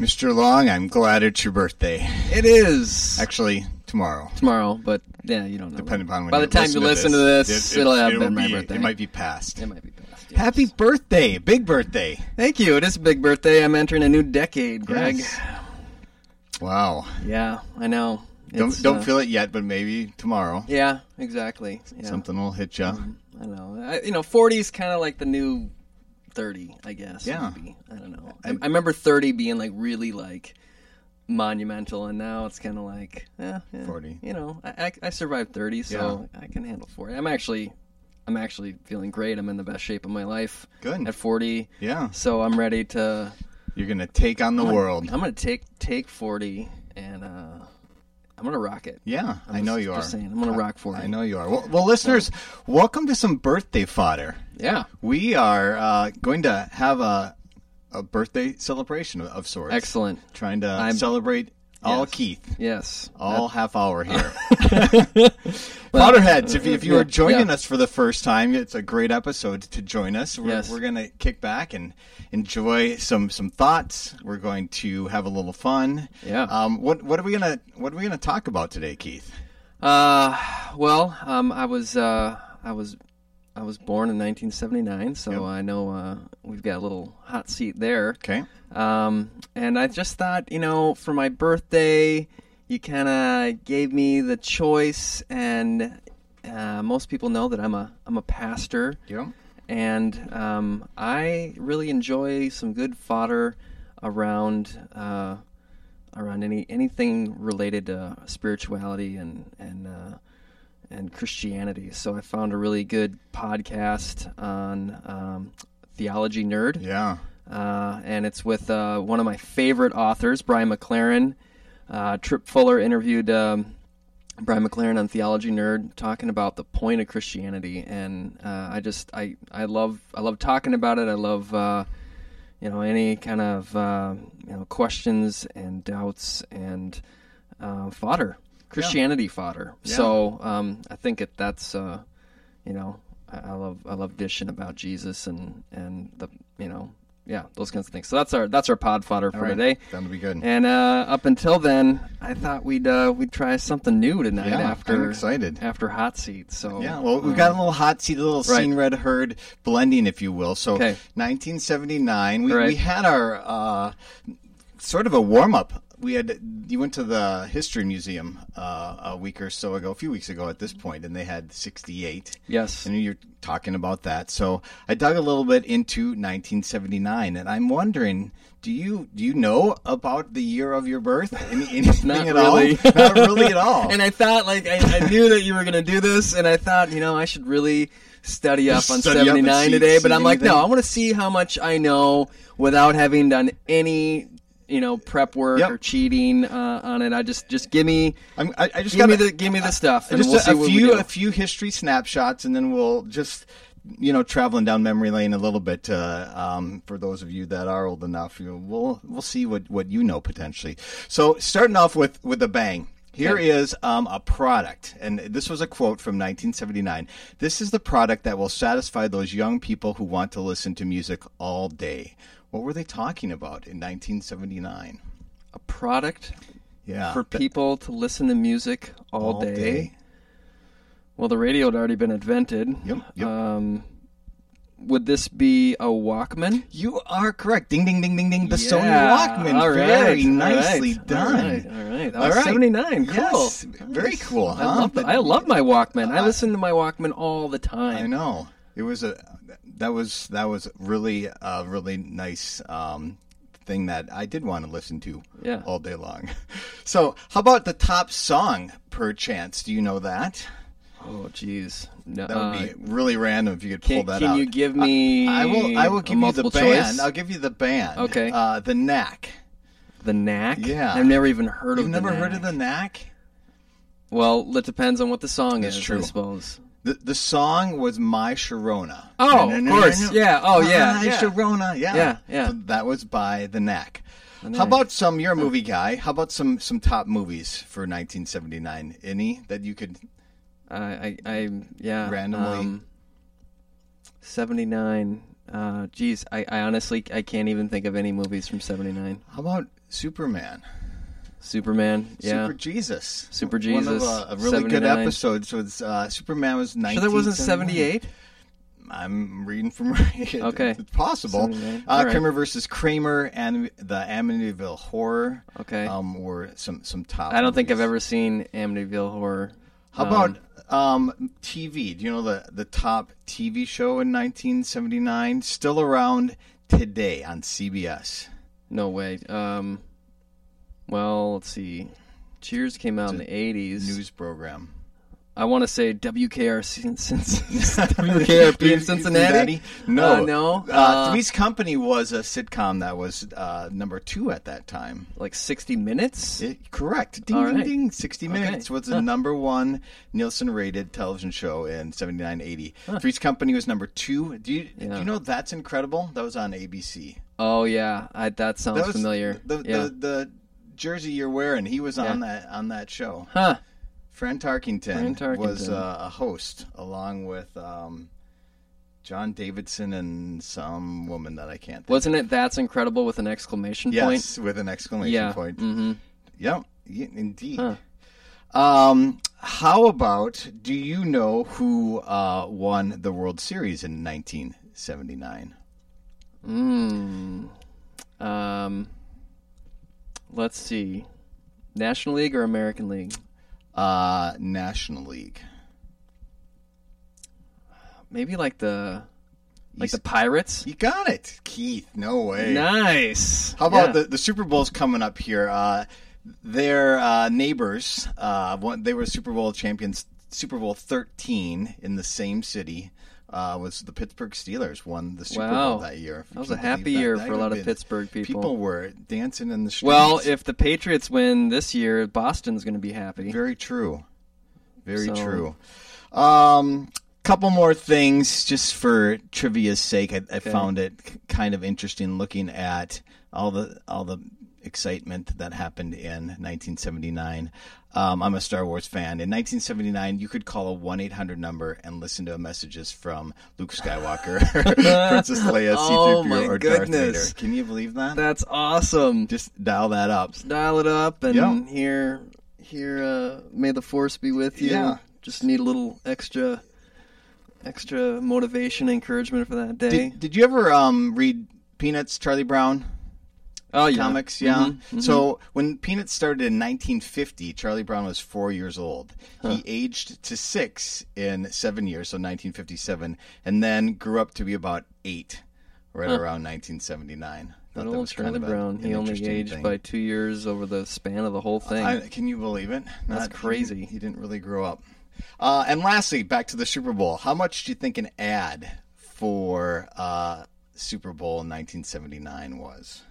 Mr. Long, I'm glad it's your birthday. It is Actually, tomorrow. tomorrow, but yeah, you don't know. Depending upon when By the time you listen to this, it- it'll have it'll been my be- birthday. It might be past. It might be past. yes. Happy birthday, big birthday. Thank you. It is a big birthday. I'm entering a new decade, Greg. Yes. Wow. Yeah, I know. Don't It's, don't uh, feel it yet, but maybe tomorrow Yeah, exactly. Yeah. something will hit you. I know. I, you know, 40 is kind of like the new 30, I guess. Yeah. Maybe. I don't know. I, I remember 30 being like really like monumental, and now it's kind of like, eh, yeah, 40. You know, I, I, I survived 30, so I can handle 40. I'm actually, I'm actually feeling great. I'm in the best shape of my life. Good. At 40. Yeah, So I'm ready to. you're gonna take on the world. I'm gonna take take 40 and uh, I'm gonna rock it. Yeah, I'm I know just- you are. just saying, I'm gonna rock 40. I know you are. Well, well listeners, welcome to some birthday fodder. Yeah. We are uh, going to have a a birthday celebration of, of sorts. Excellent. Trying to I'm- celebrate all Yes. Keith. Yes. all half hour here. Potterheads, if you, if you are joining Yeah. us for the first time, it's a great episode to join us. We're, Yes. we're going to kick back and enjoy some some thoughts. We're going to have a little fun. Yeah. Um, what what are we gonna what are we gonna talk about today, Keith? Uh, well, um, I was uh, I was I was born in 1979, so Yep. I know uh, we've got a little hot seat there. Okay. Um, and I just thought, you know, for my birthday, you kind of gave me the choice, and uh, most people know that I'm a I'm a pastor, Yeah. and um, I really enjoy some good fodder around uh, around any anything related to spirituality and and uh, and Christianity. So I found a really good podcast on um, Theology Nerd Yeah. uh, and it's with uh, one of my favorite authors, Brian McLaren. Uh, Tripp Fuller interviewed um, Brian McLaren on Theology Nerd, talking about the point of Christianity, and uh, I just I I love I love talking about it. I love uh, you know any kind of uh, you know questions and doubts and fodder, Christianity fodder. Yeah. So um, I think it, that's uh, you know I, I love I love dishing about Jesus and and the you know yeah those kinds of things. So that's our that's our pod fodder for right. today. That'll be good. And uh, up until then, I thought we'd uh, we'd try something new tonight Yeah, after I'm excited. after hot seat. So Yeah, well, we've got a little hot seat, a little Right. seen, read, heard blending, if you will. So, Okay. 1979, we, Right. we had our uh, sort of a warm up. We had you went to the history museum uh, a week or so ago, a few weeks ago at this point, and they had 68. yes, And you're talking about that. So I dug a little bit into 1979, and I'm wondering, do you do you know about the year of your birth? Any, anything Not at really. all? Not really at all. and I thought like I, I knew that you were gonna do this, and I thought you know I should really study up on Study up and seventy nine see- today. But I'm like, no. I want to see how much I know without having done any you know prep work Yep. or cheating uh, on it. I just just give me I'm, I, I just give got me the give me the stuff, and just we'll a, see a what few we do. a few history snapshots, and then we'll just you know traveling down memory lane a little bit. Uh, um, for those of you that are old enough, you know, we'll we'll see what what you know potentially. So starting off with with a bang. Here is um, a product, and this was a quote from 1979. This is the product that will satisfy those young people who want to listen to music all day. What were they talking about in 1979? a product Yeah, for that- people to listen to music all, day. Well, the radio had already been invented. Yep, yep. Um, would this be a Walkman? You are correct. Ding, ding, ding, ding, ding. The Sony Walkman. All right. Very nicely right. done. All right. All right. That was right. 79. Cool. Yes. Very cool, I love, the, I love my Walkman. I Uh, listen to my Walkman all the time. I know. It was a that was that was really a really nice um, thing that I did want to listen to Yeah. all day long. So, how about the top song per chance? Do you know that? Oh, jeez. No, That would uh, be really random if you could pull can- that can out. you give me I, I will. I will give you the band. choice? I'll give you the band. Okay. Uh, the Knack. the Knack? Yeah. I've never even heard of. You've of the never heard of the Knack? Well, it depends on what the song That's is, true. I suppose. The the song was My Sharona. Oh, of course. Yeah. Oh, yeah. My yeah. Sharona. Yeah. Yeah, yeah. So that was by the Knack. How Knack. about some? You're a movie guy. How about some some top movies for 1979? Any that you could? I, I, I yeah. Randomly. Um, 79. Uh, geez, I, I honestly I can't even think of any movies from '79. How about Superman? Superman, yeah. Super Jesus. Super One of Jesus, uh, a really good 79. episodes was uh, Superman was 19. Sure, that wasn't '78. I'm reading from right. Okay. It's possible. 79. Uh, right. Kramer versus Kramer and the Amityville Horror. Okay. Um, were some some top. I don't think I've ever seen Amityville Horror. How Um, about um, TV? Do you know the the top TV show in 1979 still around today on CBS? No way. Um, well, let's see. Cheers came out in the '80s. News program. I want to say WKRC in Cincinnati. WKRP in Cincinnati. No, Uh, no. Uh, Uh, Three's Company was a sitcom that was uh, number two at that time. like 60 Minutes. It, correct. Ding, All ding, right. ding. 60 Okay. Minutes was the Huh. number one Nielsen rated television show in 79 80. Three's Company was number two. Do you, Yeah. you know that's incredible? That was on ABC. Oh yeah, I, that sounds That was familiar. The, yeah. the, the jersey you're wearing, he was on that on that show. huh. Fran Tarkenton, Fran was uh, a host along with um, John Davidson and some woman that I can't think Wasn't it that's incredible with an exclamation point? Yes, with an exclamation Yeah. point. Mm-hmm. Yep, indeed. Huh. Um, how about do you know who uh, won the World Series in 1979? Mm. Um. Let's see. National League or American League? Uh, National League. Maybe like the like the Pirates. You got it, Keith. No way. Nice. How about Yeah. the the Super Bowl's coming up here? Uh, their uh, neighbors, uh, one, they were Super Bowl champions. Super Bowl 13 in the same city uh, was the Pittsburgh Steelers won the Super Wow. Bowl that year. That was a happy that. year That for a lot of Pittsburgh people. People were dancing in the streets. Well, if the Patriots win this year, Boston's going to be happy. Very true. Very So- true. Um, couple more things just for trivia's sake. I, I found it kind of interesting looking at all the all the excitement that happened in 1979. Um, I'm a Star Wars fan. In 1979, you could call a 1 800 number and listen to messages from Luke Skywalker, Princess Leia, C3PO, Oh, my or Darth. Vader. Can you believe that? That's awesome. Just dial that up. Dial it up and Yeah. here, here. Uh, may the force be with you. Yeah. Just need a little extra, extra motivation, encouragement for that day. Did, did you ever um, read Peanuts, Charlie Brown? Oh yeah, comics, yeah. Mhm, mhm. So when Peanuts started in 1950, Charlie Brown was four years old. He aged to six in seven years, so 1957, and then grew up to be about eight, right around 1979. Thought Good that old Charlie Brown. He only aged thing. by two years over the span of the whole thing. I, can you believe it? That's he crazy. He didn't really grow up. Uh, and lastly, back to the Super Bowl. How much do you think an ad for uh, Super Bowl 1979 was?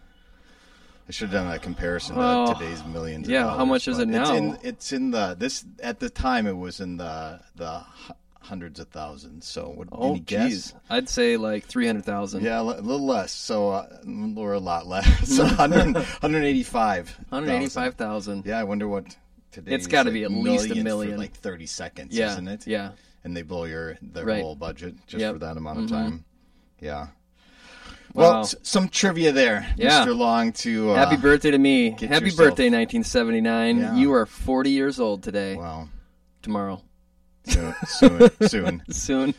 I should have done a comparison Oh, to today's millions. of yeah, how much is it It's now? in, it's in the this at the time. It was in the the hundreds of thousands. So, what, oh, any guess? I'd say like three hundred thousand. Yeah, a little less. So, uh, or a lot less. So 100, 185. One hundred eighty-five thousand. Yeah, I wonder what today. It's gotta be at least a million. like thirty seconds, Yeah, isn't it? yeah. And they blow your their Right. whole budget just Yep. for that amount of time. Yeah. Wow. Well, s- some trivia there, Yeah. Mr. Long. To uh, Happy birthday to me. Happy yourself- birthday, 1979. Yeah. You are 40 years old today. Wow. Tomorrow. Soon, soon, soon. Soon.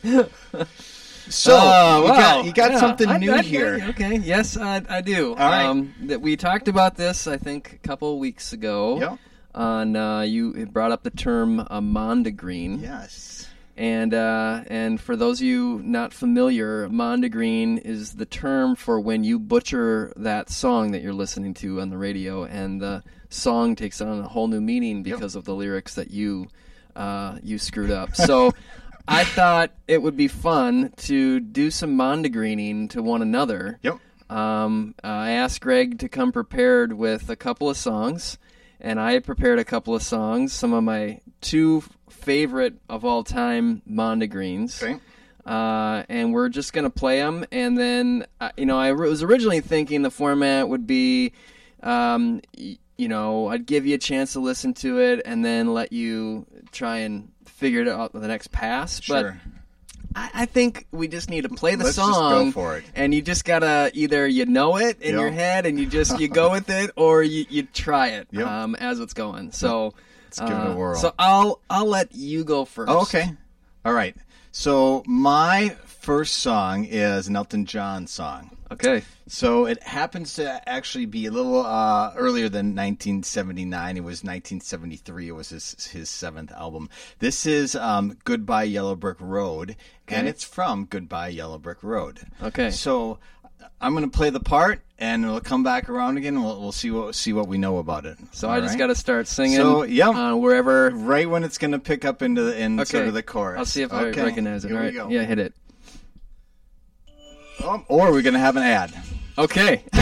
So Oh, you wow. got you got Yeah, something I- new I- here. Okay. Yes, I, I do. right. Um, that we talked about this, I think, a couple weeks ago. Yep. On uh, you brought up the term uh, mondegreen. Yes. And uh, and for those of you not familiar, mondegreen is the term for when you butcher that song that you're listening to on the radio, and the song takes on a whole new meaning because of the lyrics that you uh, you screwed up. So I thought it would be fun to do some mondegreening to one another. Yep. Um, uh, I asked Greg to come prepared with a couple of songs, and I prepared a couple of songs, some of my two favorite of all time Mondegreens. Okay. Uh, and we're just going to play them. And then, uh, you know, I was originally thinking the format would be, um, y- you know, I'd give you a chance to listen to it and then let you try and figure it out the next pass. But Sure. I, I think we just need to play the Let's just go song, for it. and you just gotta either you know it in Yep. your head and you just you go with it, or you, you try it Yep. um, as it's going. So let's give it a whirl. So I'll I'll let you go first. Okay. All right. So my first song is an Elton John song. Okay. So it happens to actually be a little uh, earlier than 1979. It was 1973. It was his his seventh album. This is um, "Goodbye Yellow Brick Road," and it's from "Goodbye Yellow Brick Road." Okay. So I'm going to play the part, and it'll come back around again. and We'll, we'll see what see what we know about it. So I just got to start singing. So, yeah. uh, wherever. right when it's going to pick up into the in Okay. sort of the chorus. I'll see if Okay, I recognize it. Here All we right. go. Yeah, hit it. Um, or we're going to have an ad. Okay.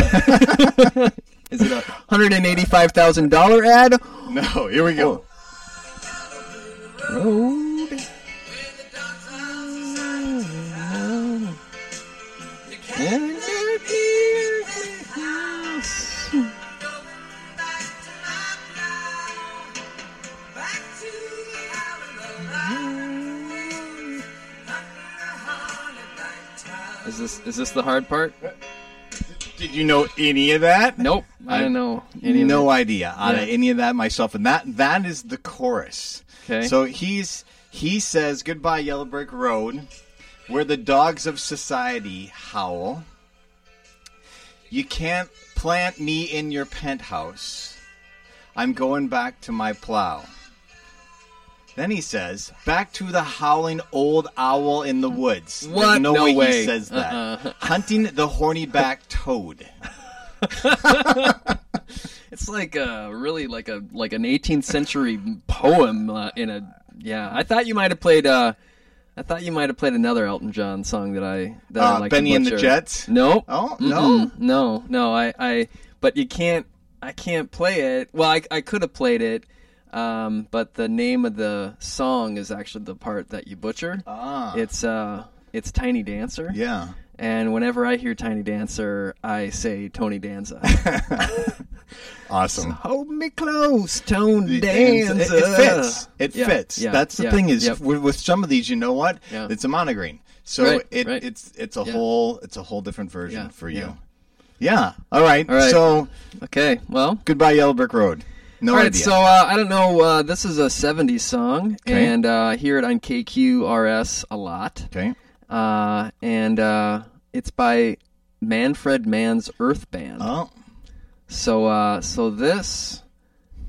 Is it a hundred and eighty-five thousand dollar ad? No, here we go. Road. Is this is this the hard part? Did you know any of that? Nope, I, I- don't know any of no idea out Yeah. of any of that myself, and that that is the chorus. Okay. So he's he says goodbye Yellow Brick Road, where the dogs of society howl. You can't plant me in your penthouse. I'm going back to my plow. Then he says, "Back to the howling old owl in the woods." There's What? no, No way, way. he says that. Uh-uh. Hunting the horny back toad. It's like a really like a like an 18th century poem uh, in a yeah. I thought you might have played. uh I thought you might have played another Elton John song that I that I Uh, like. Benny and the. Jets? No. Oh, no? No, no. I I but you can't. I can't play it. Well, I I could have played it. Um, but the name of the song is actually the part that you butcher. Ah. It's uh, it's Tiny Dancer. Yeah. And whenever I hear Tiny Dancer, I say Tony Danza. Awesome. Hold me close, Tony It, Danza. it fits. It Yeah, fits. yeah, That's the yeah, thing is yep. with, with some of these, you know what? Yeah. It's a mondegreen. So Right, it, right. it's it's a whole it's a whole different version for you. Yeah. All right. All right. So Okay, well. goodbye Yellow Brick Road. No All right, idea. so uh, I don't know. Uh, this is a 70s song, Okay. and uh, I hear it on KQRS a lot. okay. Uh, and uh, it's by Manfred Mann's Earth Band. Oh. So, uh, so this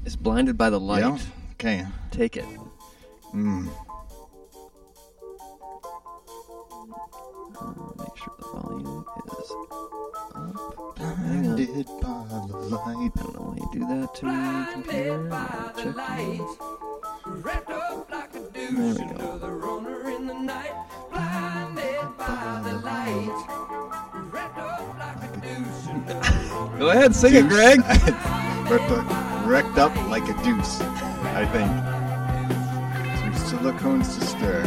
is Blinded by the Light. Yeah. Okay. Take it. Mm. Uh, make sure the volume is up. Blinded by the light. I don't know why you do that to me, computer. I'll check you. Wrapped up like a douche There we into go. the runner in the night, blinded by the light. Wrapped up like a douche Go ahead, sing it, Greg. wrecked, up, wrecked up like a deuce, I think. Some silicone sister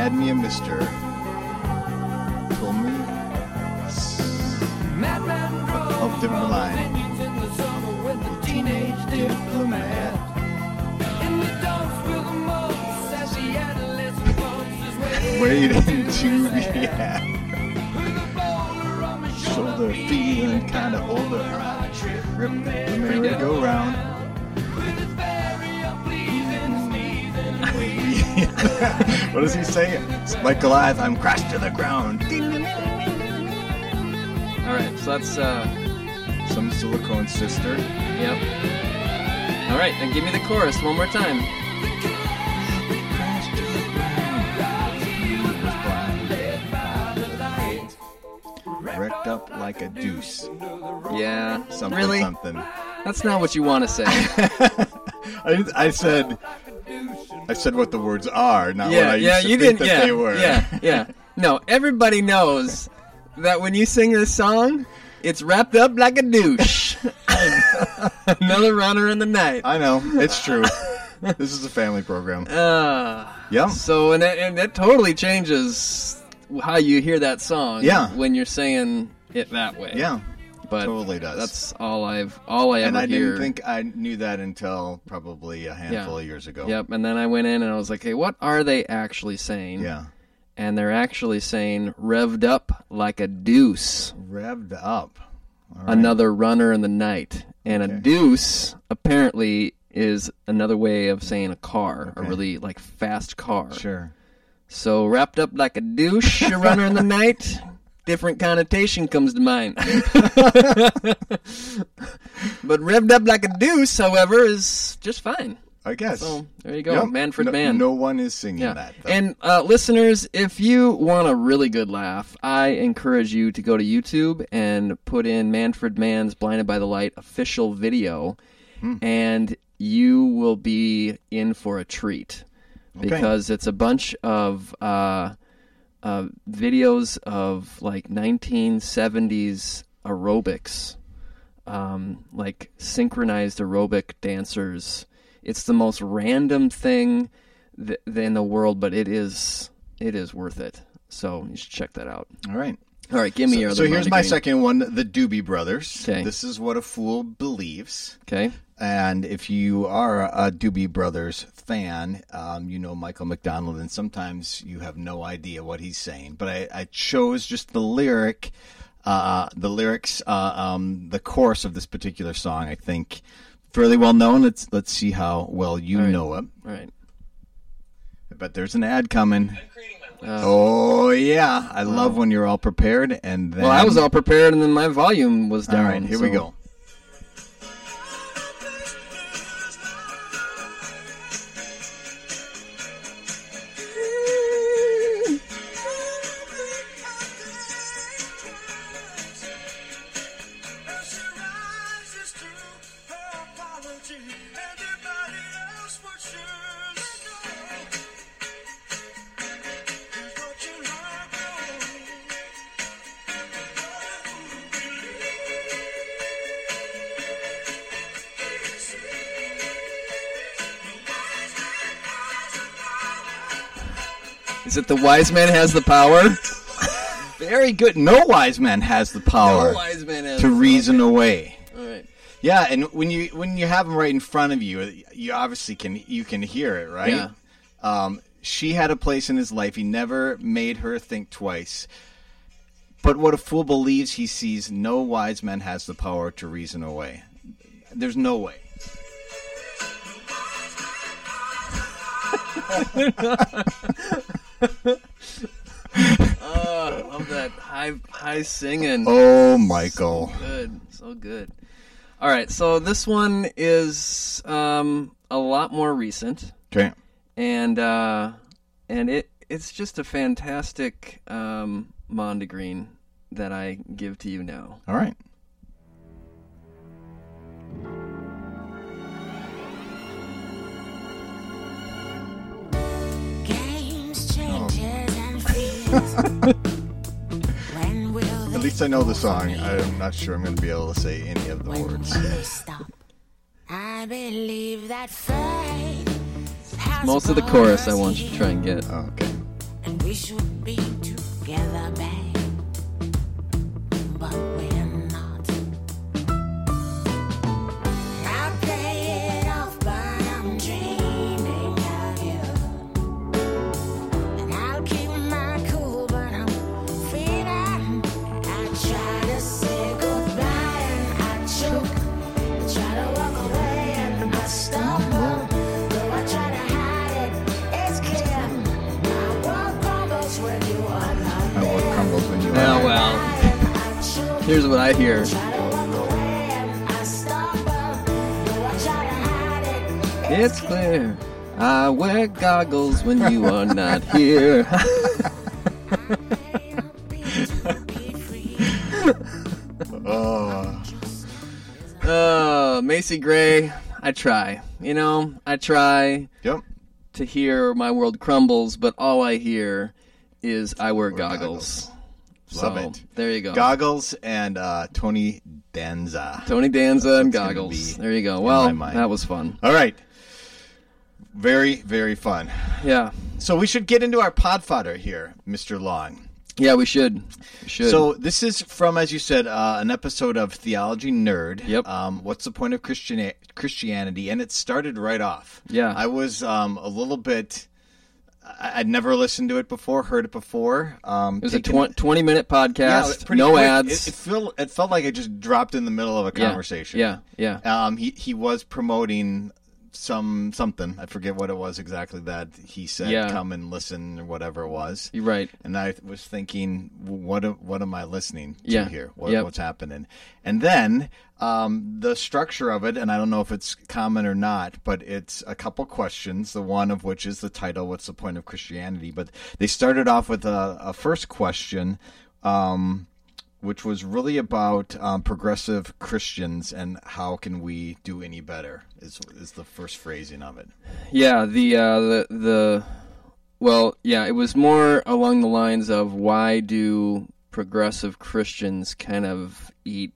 had me a mister. Told me madman drove of different line. the with a teenage diplomat. In the dumps with a mumps as the adolescent bumps his way. Waiting to be had. With a boulder on my shoulder, feeling kinda older. Rip the merry-go-round. what does he say? Like Goliath, I'm crashed to the ground. All right, so that's uh, Some silicone sister. yep. All right, then give me the chorus one more time. Crashed to the ground. He was blind. Wrecked up like a deuce. Yeah, Something, really? something. That's not what you want to say. I, I said, I said what the words are, not what yeah, I used yeah, to you think didn't. that Yeah, they were. yeah, yeah. No, everybody knows that when you sing this song, it's wrapped up like a douche. Another runner in the night. I know. It's true. this is a family program. Uh, Yeah. so and that, and that totally changes how you hear that song. Yeah. When you're saying it that way. Yeah. But Totally does. That's all I've all I ever and I hear. didn't think I knew that until probably a handful Yeah. of years ago. Yep. And then I went in and I was like, hey, what are they actually saying? Yeah. And they're actually saying revved up like a deuce, Revved up. Right. another runner in the night. And Okay. a deuce apparently is another way of saying a car, a really like fast car. Sure. So wrapped up like a douche, a runner in the night. Different connotation comes to mind. but revved up like a deuce, however, is just fine. I guess. So there you go, Yep. Manfred no, Mann. No one is singing Yeah. that. Though. And uh, listeners, if you want a really good laugh, I encourage you to go to YouTube and put in Manfred Mann's "Blinded by the Light" official video, Hmm. and you will be in for a treat because it's a bunch of uh, uh, videos of like 1970s aerobics, um, like synchronized aerobic dancers. It's the most random thing th- in the world, but it is it is worth it. So you should check that out. All right. All right, give me your. So here's my Mondegreen. second one, the Doobie Brothers. Okay. This is what a fool believes. Okay. And if you are a Doobie Brothers fan, um, you know Michael McDonald, and sometimes you have no idea what he's saying. But I, I chose just the lyric, uh, the lyrics, uh, um, the chorus of this particular song. I think fairly well known. Let's let's see how well you All right. know it. All right. But there's an ad coming. Uh, Oh yeah, I love when you're all prepared and then. well, I was all prepared, and then my volume was down. right, here we go. Is it the wise man has the power? Very good. No wise man has the power No wise man has to the- reason away. All right. Yeah, and when you when you have them right in front of you, you obviously can you can hear it, right? Yeah. Um, she had a place in his life. He never made her think twice. But what a fool believes he sees, no wise man has the power to reason away. There's no way. Oh, I love that high high singing. Oh, Michael. good, so good. All right, so this one is um, a lot more recent, Okay. and uh, and it it's just a fantastic um, Mondegreen that I give to you now. All right. At least I know the song. I'm not sure I'm going to be able to say any of the words. stop? I believe that Most of the chorus I want you to try and get. Oh, okay. And we should be together, babe. But it, It's clear. I wear goggles when you are not here. Oh. uh, Macy Gray, I try. You know, I try Yep. to hear my world crumbles, but all I hear is I wear goggles. Love so, it. There you go. Goggles and uh, Tony Danza. Tony Danza and That's gonna goggles. There you go. Well, that was fun. All right. Very, very fun. Yeah. So we should get into our pod fodder here, Mr. Long. Yeah, we should. We should. So this is from, as you said, uh, an episode of Theology Nerd. Yep. Um, what's the point of Christian Christianity? And it started right off. Yeah. I was um, a little bit. I- I'd never listened to it before, heard it before. Um, it was a tw- 20 minute podcast, pretty no quick. ads. It, it felt it felt like it just dropped in the middle of a Yeah. conversation. Yeah, yeah. Um, he he was promoting some something. I forget what it was exactly that he said. Yeah. Come and listen or whatever it was. You're right. And I was thinking, what am- what am I listening to Yeah. here? What, Yep. What's happening? And then um, the structure of it, and I don't know if it's common or not, but it's a couple questions. The one of which is the title, "What's the point of Christianity?" But they started off with a, a first question. Um, which was really about um, progressive Christians and how can we do any better is is the first phrasing of it. Yeah, the uh, the the well, yeah, it was more along the lines of why do progressive Christians kind of eat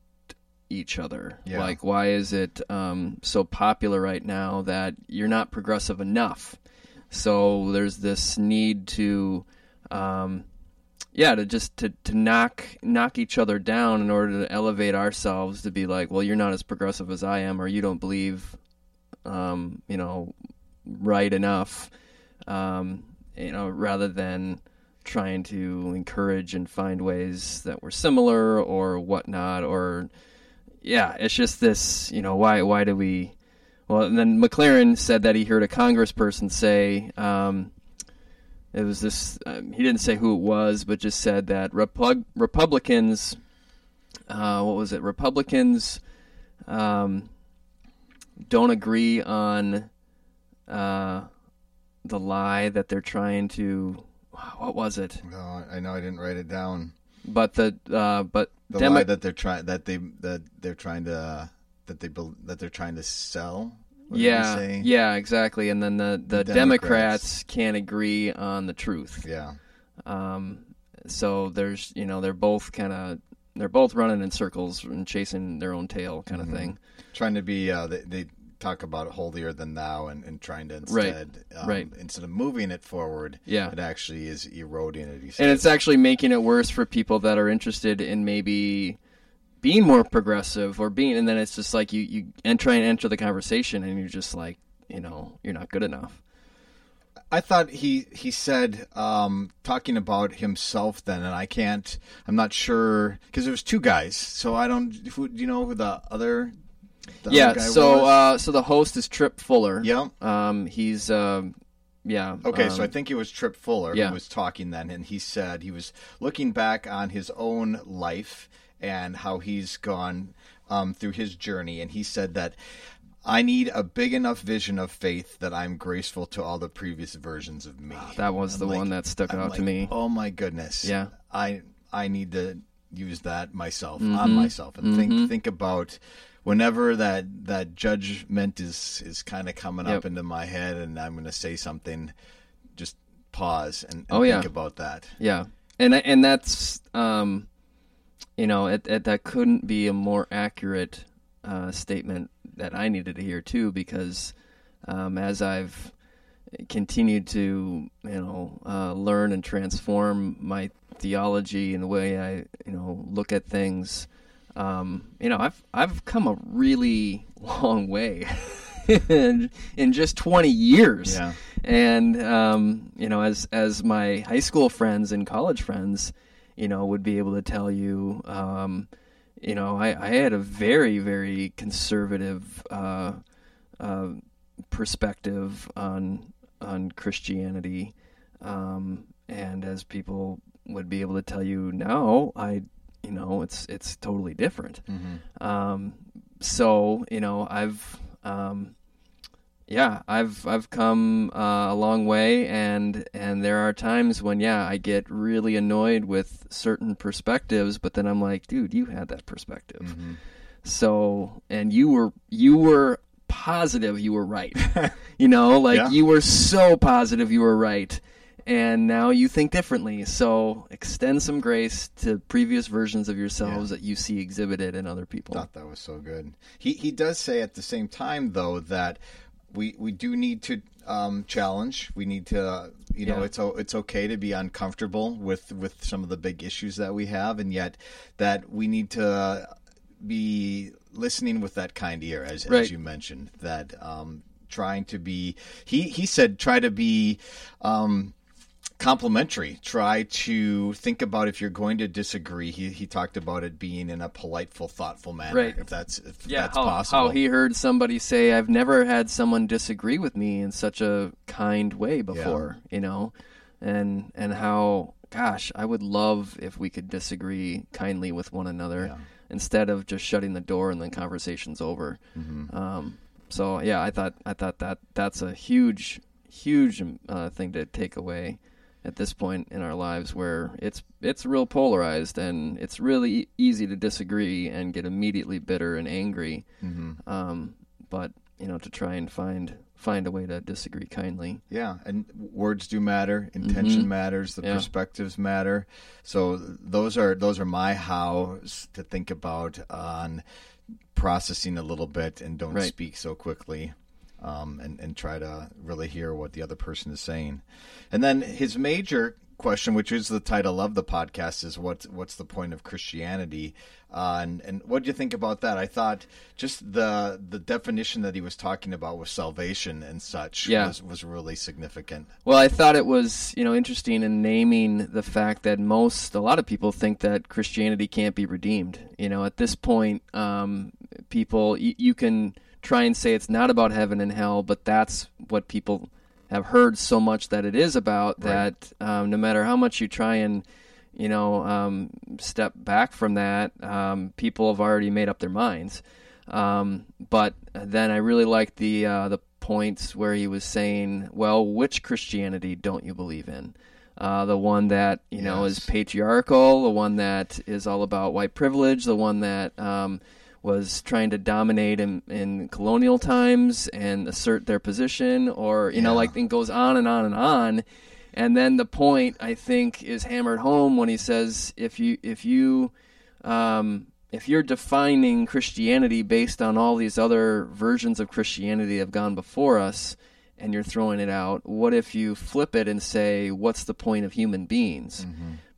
each other? Yeah. Like, why is it um, so popular right now that you're not progressive enough? So there's this need to, um, yeah, to just to, to knock knock each other down in order to elevate ourselves to be like, well, you're not as progressive as I am, or you don't believe um, you know, right enough, um, you know, rather than trying to encourage and find ways that were similar or whatnot, or yeah, it's just this, you know, why why do we? Well, and then McLaren said that he heard a congressperson say. Um, it was this. Um, he didn't say who it was, but just said that Repub- Republicans. Uh, what was it? Republicans um, don't agree on uh, the lie that they're trying to. What was it? No, I know I didn't write it down. But the uh, but The Demo- lie that they're trying that they that they're trying to uh, that they that they're trying to sell. Yeah yeah exactly, and then the the, The Democrats. Democrats. can't agree on the truth. yeah. Um, so there's you know they're both kind of they're both running in circles and chasing their own tail kind of Mm-hmm. thing. Trying to be uh, they, they talk about holier than thou and, and trying to Right, instead um, right. instead of moving it forward, Yeah. it actually is eroding it. And it's actually making it worse for people that are interested in maybe being more progressive or being and then it's just like you you and try and enter the conversation and you're just like you know you're not good enough I thought he he said um, talking about himself then, and I can't. I'm not sure because there was two guys, so I don't. Who, do you know who the other? The yeah other guy so was? uh so the host is Tripp Fuller yeah. um he's um yeah Okay, um, so I think it was Tripp Fuller yeah. who was talking then, and he said he was looking back on his own life and how he's gone um, through his journey, and he said that I need a big enough vision of faith that I'm graceful to all the previous versions of me. that was I'm the like- one that stuck I'm out like, to me Oh my goodness! Yeah. I I need to use that myself Mm-hmm. on myself and think think about whenever that that judgment is is kind of coming Yep. up into my head and I'm going to say something, just pause and, and Oh, yeah. think about that. Yeah, and and that's um, you know, it, it, that couldn't be a more accurate uh, statement that I needed to hear too, because um, as I've continued to you know uh, learn and transform my theology and the way I you know look at things, um, you know, I've I've come a really long way in, in just twenty years Yeah. and um, you know as as my high school friends and college friends you know would be able to tell you um, you know I, I had a very very conservative uh, uh, perspective on on Christianity um, and as people would be able to tell you now I you know it's it's totally different. Um, so you know I've um, yeah, I've I've come uh, a long way, and and there are times when yeah, I get really annoyed with certain perspectives, but then I'm like, dude, you had that perspective, Mm-hmm. so and you were you were positive you were right, you know, like Yeah. you were so positive you were right, and now you think differently. So extend some grace to previous versions of yourselves that you see exhibited in other people. Thought that was so good. He he does say at the same time though that we we do need to um, challenge. We need to, uh, you know, Yeah. it's o- it's okay to be uncomfortable with with some of the big issues that we have, and yet that we need to be listening with that kind ear, as Right. as you mentioned, that um, trying to be. He he said try to be. Um, complimentary try to think about if you're going to disagree he, he talked about it being in a politeful thoughtful manner Right. if that's if yeah, that's how, possible how he heard somebody say, "I've never had someone disagree with me in such a kind way before," you know, and and how, gosh, I would love if we could disagree kindly with one another Yeah. instead of just shutting the door and then conversation's over. Mm-hmm. Um, so yeah, I thought I thought that that's a huge, huge uh, thing to take away at this point in our lives where it's it's real polarized and it's really easy to disagree and get immediately bitter and angry. Mm-hmm. Um, but you know, to try and find find a way to disagree kindly. Yeah, and words do matter. Intention matters. The Mm-hmm. Yeah. perspectives matter. So those are those are my hows to think about on processing a little bit and don't Right. speak so quickly. Um, and, and try to really hear what the other person is saying. And then his major question, which is the title of the podcast, is what's what's the point of Christianity? Uh, and and what do you think about that? I thought just the the definition that he was talking about with salvation and such Yeah. was was really significant. Well, I thought it was, you know, interesting in naming the fact that most, a lot of people think that Christianity can't be redeemed. You know, at this point, um, people, you can try and say it's not about heaven and hell, but that's what people have heard so much that it is about that um, no matter how much you try and, you know, um, step back from that, um, people have already made up their minds. Um, but then I really liked the uh, the points where he was saying, "Well, which Christianity don't you believe in? Uh, the one that you know is patriarchal, the one that is all about white privilege, the one that um, was trying to dominate in, in colonial times and assert their position, or you know, like it goes on and on and on." And then the point I think is hammered home when he says, "If you if you um, if you're defining Christianity based on all these other versions of Christianity that have gone before us, and you're throwing it out, what if you flip it and say, what's the point of human beings?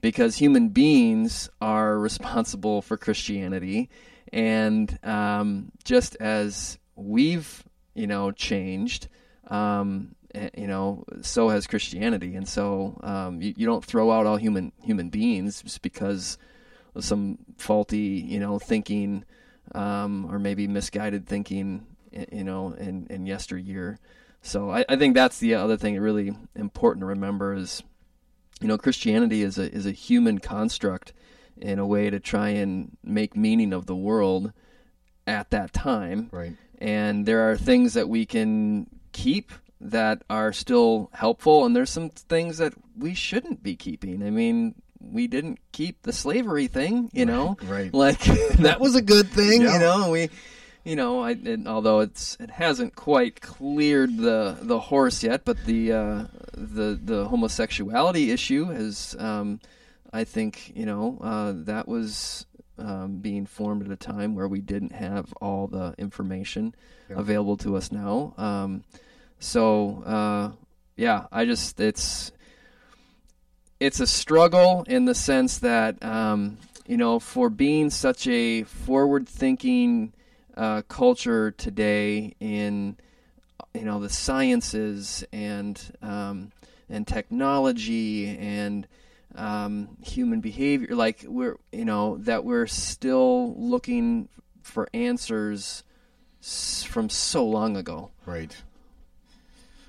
Because human beings are responsible for Christianity, and um, just as we've, you know, changed, um, eh, you know, so has Christianity, and so um, you, you don't throw out all human human beings just because of some faulty, you know, thinking, um, or maybe misguided thinking, you know, in, in yesteryear. So I, I think that's the other thing really important to remember is, you know, Christianity is a is a human construct in a way to try and make meaning of the world at that time Right. and there are things that we can keep that are still helpful and there's some things that we shouldn't be keeping i mean we didn't keep the slavery thing you know right. like that was a good thing Yeah. you know we you know I, and although it's it hasn't quite cleared the the horse yet but the uh the the homosexuality issue has um i think you know uh that was um, being formed at a time where we didn't have all the information Yeah. available to us now. Um, so uh, yeah, I just it's it's a struggle in the sense that um, you know for being such a forward-thinking uh, culture today in you know the sciences and um, and technology and um, human behavior like we're you know that we're still looking for answers from so long ago Right.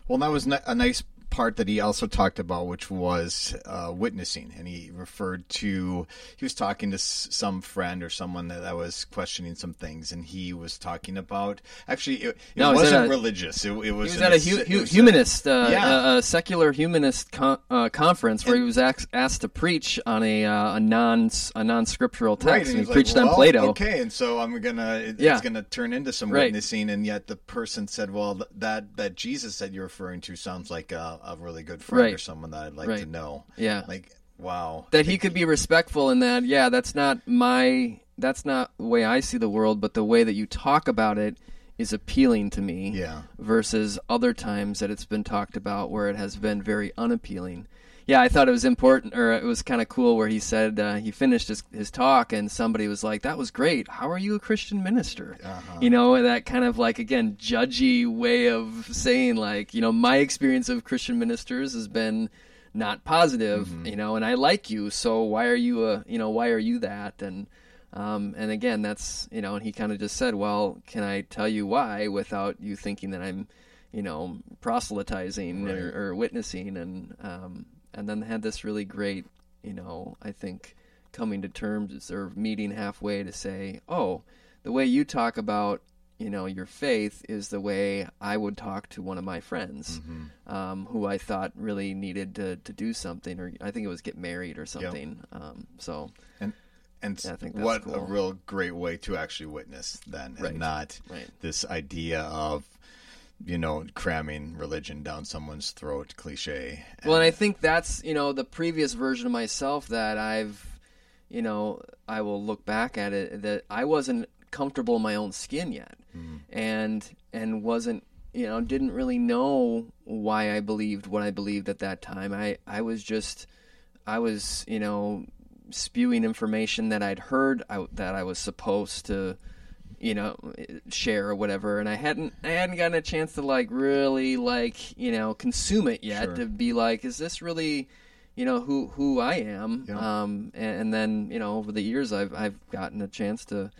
Well, that was a nice part that he also talked about, which was uh, witnessing, and he referred to he was talking to s- some friend or someone that, that was questioning some things, and he was talking about actually it, it No, was wasn't a- religious. It, it was he was at a hu- hu- was a- humanist, uh, Yeah. a, a secular humanist con- uh, conference where he was ax- asked to preach on a, uh, a non a non scriptural text, Right, and, and he like, preached on Plato. Okay, and so I'm gonna Yeah. it's gonna turn into some Right. witnessing, and yet the person said, "Well, th- that that Jesus that you're referring to sounds like a, a really good friend or someone that I'd like Right. to know." Yeah, Like, wow, that he could be respectful in that. Yeah, that's not my that's not the way I see the world, but the way that you talk about it is appealing to me Yeah. versus other times that it's been talked about where it has been very unappealing. Yeah, I thought it was important, or it was kind of cool where he said uh, he finished his, his talk and somebody was like, "That was great. How are you a Christian minister?" You know, that kind of like again judgy way of saying like, you know, my experience of Christian ministers has been not positive, you know, and I like you, so why are you a, you know, why are you that? And um, and again, that's you know, and he kind of just said, "Well, can I tell you why without you thinking that I'm, you know, proselytizing or, or witnessing?" And um, and then had this really great, you know, I think coming to terms or meeting halfway to say, "Oh, the way you talk about." You know, your faith is the way I would talk to one of my friends, um, who I thought really needed to, to do something, or I think it was get married or something. Um, so, And and Yeah, I think that's what a real great way to actually witness then, Right. and not Right. this idea of you know cramming religion down someone's throat, cliche. Well, and I think that's you know the previous version of myself that I've, you know, I will look back at it that I wasn't comfortable in my own skin yet, mm. and and wasn't you know didn't really know why I believed what I believed at that time. I I was just I was you know spewing information that I'd heard I, that I was supposed to you know share or whatever and I hadn't I hadn't gotten a chance to like really like you know consume it yet Sure. to be like is this really you know who who I am Yeah. um and, and then you know over the years I've I've gotten a chance to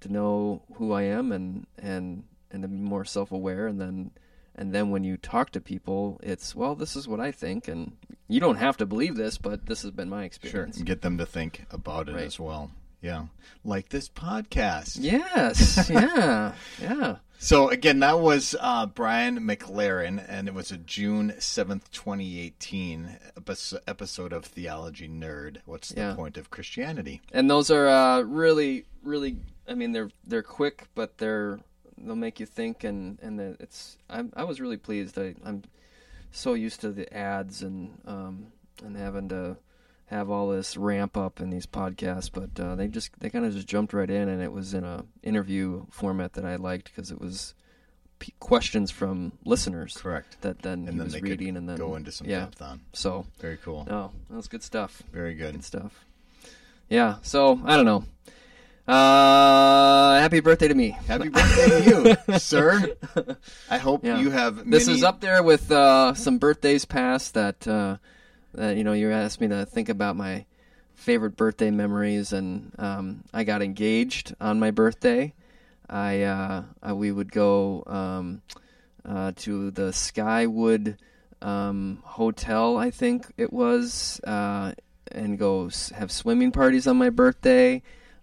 to know who I am and and and to be more self-aware and then and then when you talk to people it's well this is what I think and you don't have to believe this but this has been my experience and get them to think about it Right. as well. Yeah, like this podcast. yes yeah yeah So again, that was uh, Brian McLaren, and it was a June seventh, twenty eighteen episode of Theology Nerd. What's the Yeah. point of Christianity? and those are uh, really really i mean they're they're quick but they're they'll make you think and and that it's I'm, i was really pleased I, i'm so used to the ads and um and having to have all this ramp up in these podcasts but uh, they just they kind of just jumped right in and it was in a interview format that i liked because it was p- questions from listeners Correct. that then And he then was they reading could and then go into some yeah depth on. so Very cool. no that was good stuff Very good. Good stuff. Yeah, so I don't know. Uh, happy birthday to me. Happy birthday to you, sir. I hope Yeah. you have. This is up there with uh, some birthdays past that uh, you know you asked me to think about my favorite birthday memories, and um, I got engaged on my birthday. I, uh, I we would go um, uh, to the Skywood um, Hotel, I think it was, uh, and go have swimming parties on my birthday.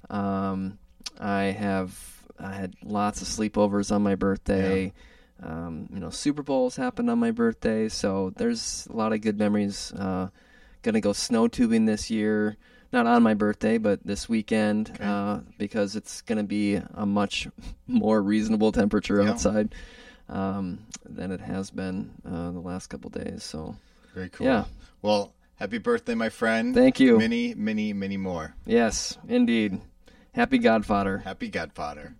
Um, I have I had lots of sleepovers on my birthday. Um, you know, Super Bowls happened on my birthday, so there's a lot of good memories. Uh, gonna go snow tubing this year, not on my birthday, but this weekend Okay. uh, because it's gonna be a much more reasonable temperature Yeah. outside um, than it has been uh, the last couple days. So very cool. yeah. Well, happy birthday, my friend. Thank you. Many, many, many more. yes, indeed, happy Godfather. Happy Godfather.